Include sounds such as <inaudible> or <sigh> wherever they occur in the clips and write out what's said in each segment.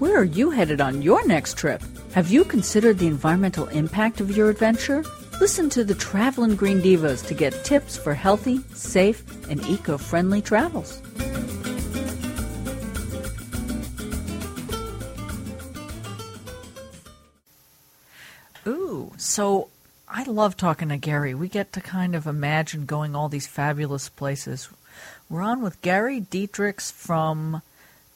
Where are you headed on your next trip? Have you considered the environmental impact of your adventure? Listen to the Travelin' Green Divas to get tips for healthy, safe, and eco friendly travels. Ooh, so I love talking to Gary. We get to kind of imagine going all these fabulous places. We're on with Gary Deidrichs from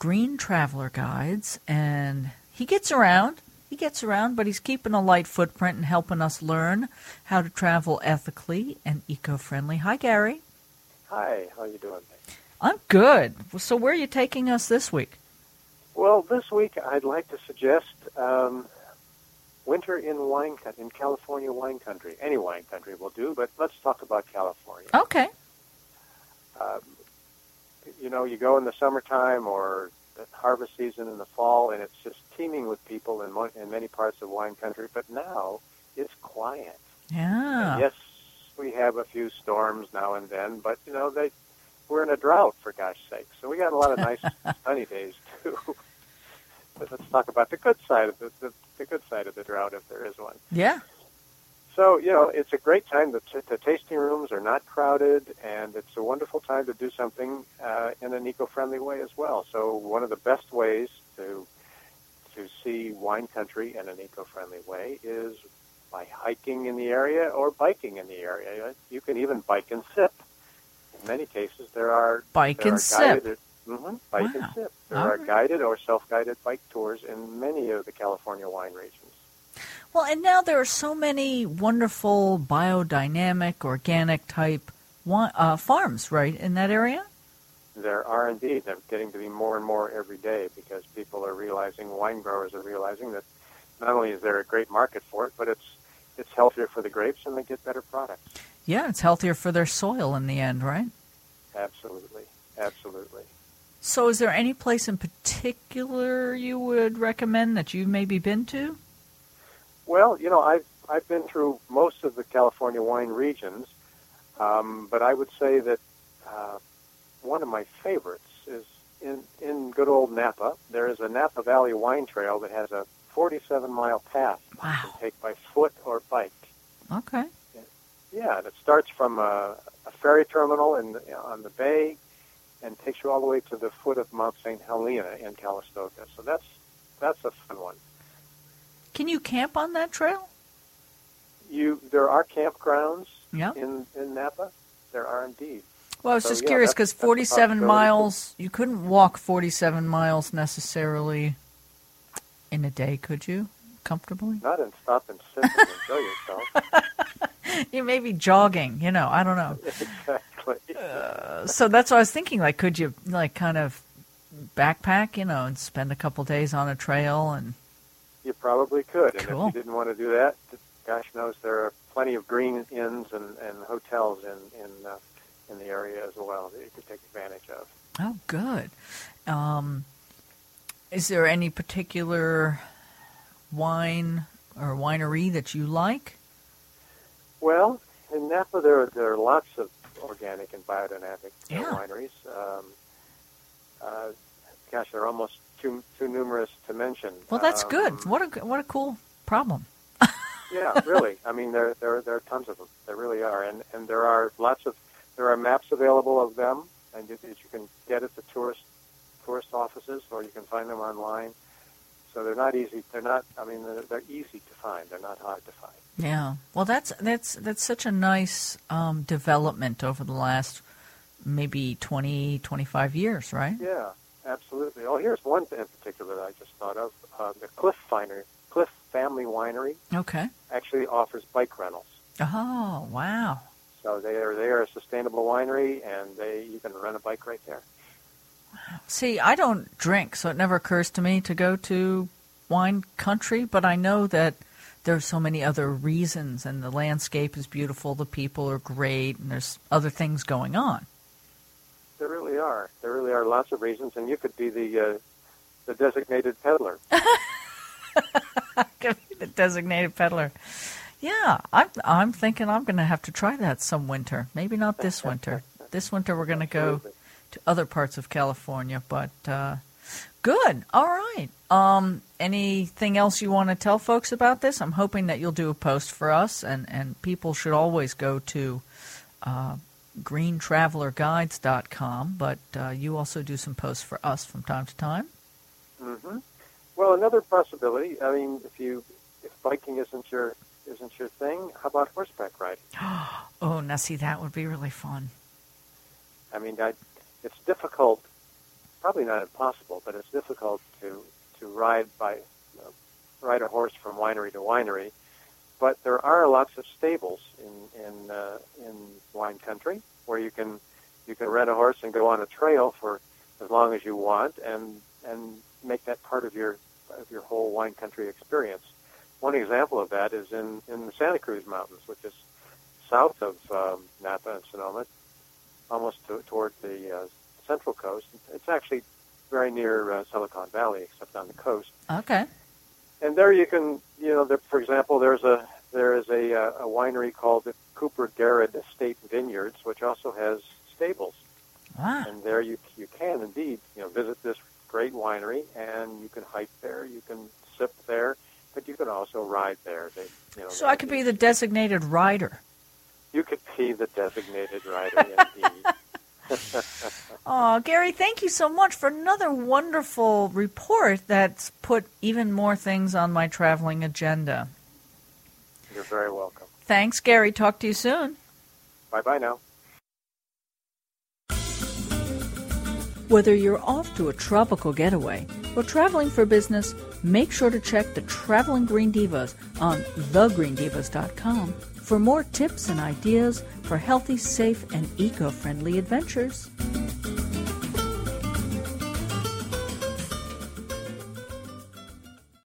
Green Traveler Guides, and he gets around. He gets around, but he's keeping a light footprint and helping us learn how to travel ethically and eco-friendly. Hi, Gary. Hi, how are you doing? I'm good. So, where are you taking us this week? Well, this week I'd like to suggest um, winter in wine in California wine country. Any wine country will do, but let's talk about California. Okay. Um, you know, you go in the summertime or the harvest season in the fall, and it's just teeming with people in, mo- in many parts of wine country. But now it's quiet. Yeah. And yes, we have a few storms now and then, but you know they we're in a drought for gosh sake. So we got a lot of nice <laughs> sunny days too. <laughs> but let's talk about the good side of the, the the good side of the drought if there is one. Yeah. So, you know, it's a great time. The, t- the tasting rooms are not crowded, and it's a wonderful time to do something uh, in an eco-friendly way as well. So, one of the best ways to to see wine country in an eco-friendly way is by hiking in the area or biking in the area. You can even bike and sip. In many cases, there are Bike there and are sip. guided, hmm bike Wow. and sip. There All are right. guided or self-guided bike tours in many of the California wine regions. Well, and now there are so many wonderful biodynamic, organic type uh, farms, right, in that area? There are indeed. They're getting to be more and more every day because people are realizing, wine growers are realizing that not only is there a great market for it, but it's it's healthier for the grapes and they get better products. Yeah, it's healthier for their soil in the end, right? Absolutely, absolutely. So, is there any place in particular you would recommend that you've maybe been to? Well, you know, I've I've been through most of the California wine regions, um, but I would say that uh, one of my favorites is in in good old Napa. There is a Napa Valley wine trail that has a 47 mile path you can take by foot or bike. Okay. Yeah, and it starts from a, a ferry terminal in the, on the bay and takes you all the way to the foot of Mount St. Helena in Calistoga. So that's that's a fun one. Can you camp on that trail? You there are campgrounds Yeah. in in Napa. There are indeed. Well, I was So, just yeah, curious because 47 miles, you couldn't walk 47 miles necessarily in a day, could you? Comfortably? Not in stop and sit and enjoy yourself. <laughs> You may be jogging, you know, I don't know. <laughs> exactly. Uh, so that's what I was thinking. Like, could you, like, kind of backpack, you know, and spend a couple days on a trail and. You probably could, and Cool. if you didn't want to do that, gosh knows there are plenty of green inns and, and hotels in in uh, in the area as well that you could take advantage of. Oh, good. Um, is there any particular wine or winery that you like? Well, in Napa, there are, there are lots of organic and biodynamic Yeah. wineries. Um, uh, gosh, they're almost too too numerous to mention. Well, that's Um, good. What a what a cool problem. <laughs> yeah, really. I mean, there there there are tons of them. There really are, and and there are lots of there are maps available of them, and that you can get at the tourist tourist offices, or you can find them online. So they're not easy. They're not. I mean, they're, they're easy to find. They're not hard to find. Yeah. Well, that's that's that's such a nice um, development over the last maybe 20, 25 years, right? Yeah, absolutely. Oh, here's one in particular that I just thought of. Uh, the Cliff Finder, Clif Family Winery Okay. actually offers bike rentals. Oh, wow. So they are they are a sustainable winery, and they you can rent a bike right there. See, I don't drink, so it never occurs to me to go to wine country, but I know that there are so many other reasons and the landscape is beautiful, the people are great, and there's other things going on. There really are. There really are lots of reasons, and you could be the uh, the designated peddler. <laughs> the designated peddler. Yeah, I'm I'm thinking I'm going to have to try that some winter. Maybe not this winter. <laughs> This winter we're going to go to other parts of California, but uh, Good. All right. Um, anything else you want to tell folks about this? I'm hoping that you'll do a post for us, and, and people should always go to uh, greentravelerguides.com, but uh, you also do some posts for us from time to time. Mm-hmm. Well, another possibility. I mean, if you if biking isn't your isn't your thing, how about horseback riding? <gasps> oh, now see, that would be really fun. I mean, I, it's difficult probably not impossible, but it's difficult to to ride by uh, ride a horse from winery to winery. But there are lots of stables in in uh, in wine country where you can you can rent a horse and go on a trail for as long as you want and and make that part of your of your whole wine country experience. One example of that is in in the Santa Cruz Mountains, which is south of um, Napa and Sonoma, almost to, toward the uh, central coast. It's actually very near uh, Silicon Valley, except on the coast. Okay. And there you can, you know, there, for example, there's a there is a, uh, a winery called the Cooper Garrod Estate Vineyards, which also has stables. Wow. And there you you can indeed, you know, visit this great winery, and you can hike there, you can sip there, but you can also ride there. They, you know, so I could be the designated rider. You could be the designated rider, indeed <laughs> <laughs> oh, Gary, thank you so much for another wonderful report that's put even more things on my traveling agenda. You're very welcome. Thanks, Gary. Talk to you soon. Bye bye now. Whether you're off to a tropical getaway or traveling for business, make sure to check the Traveling Green Divas on thegreendivas.com for more tips and ideas for healthy, safe, and eco friendly adventures.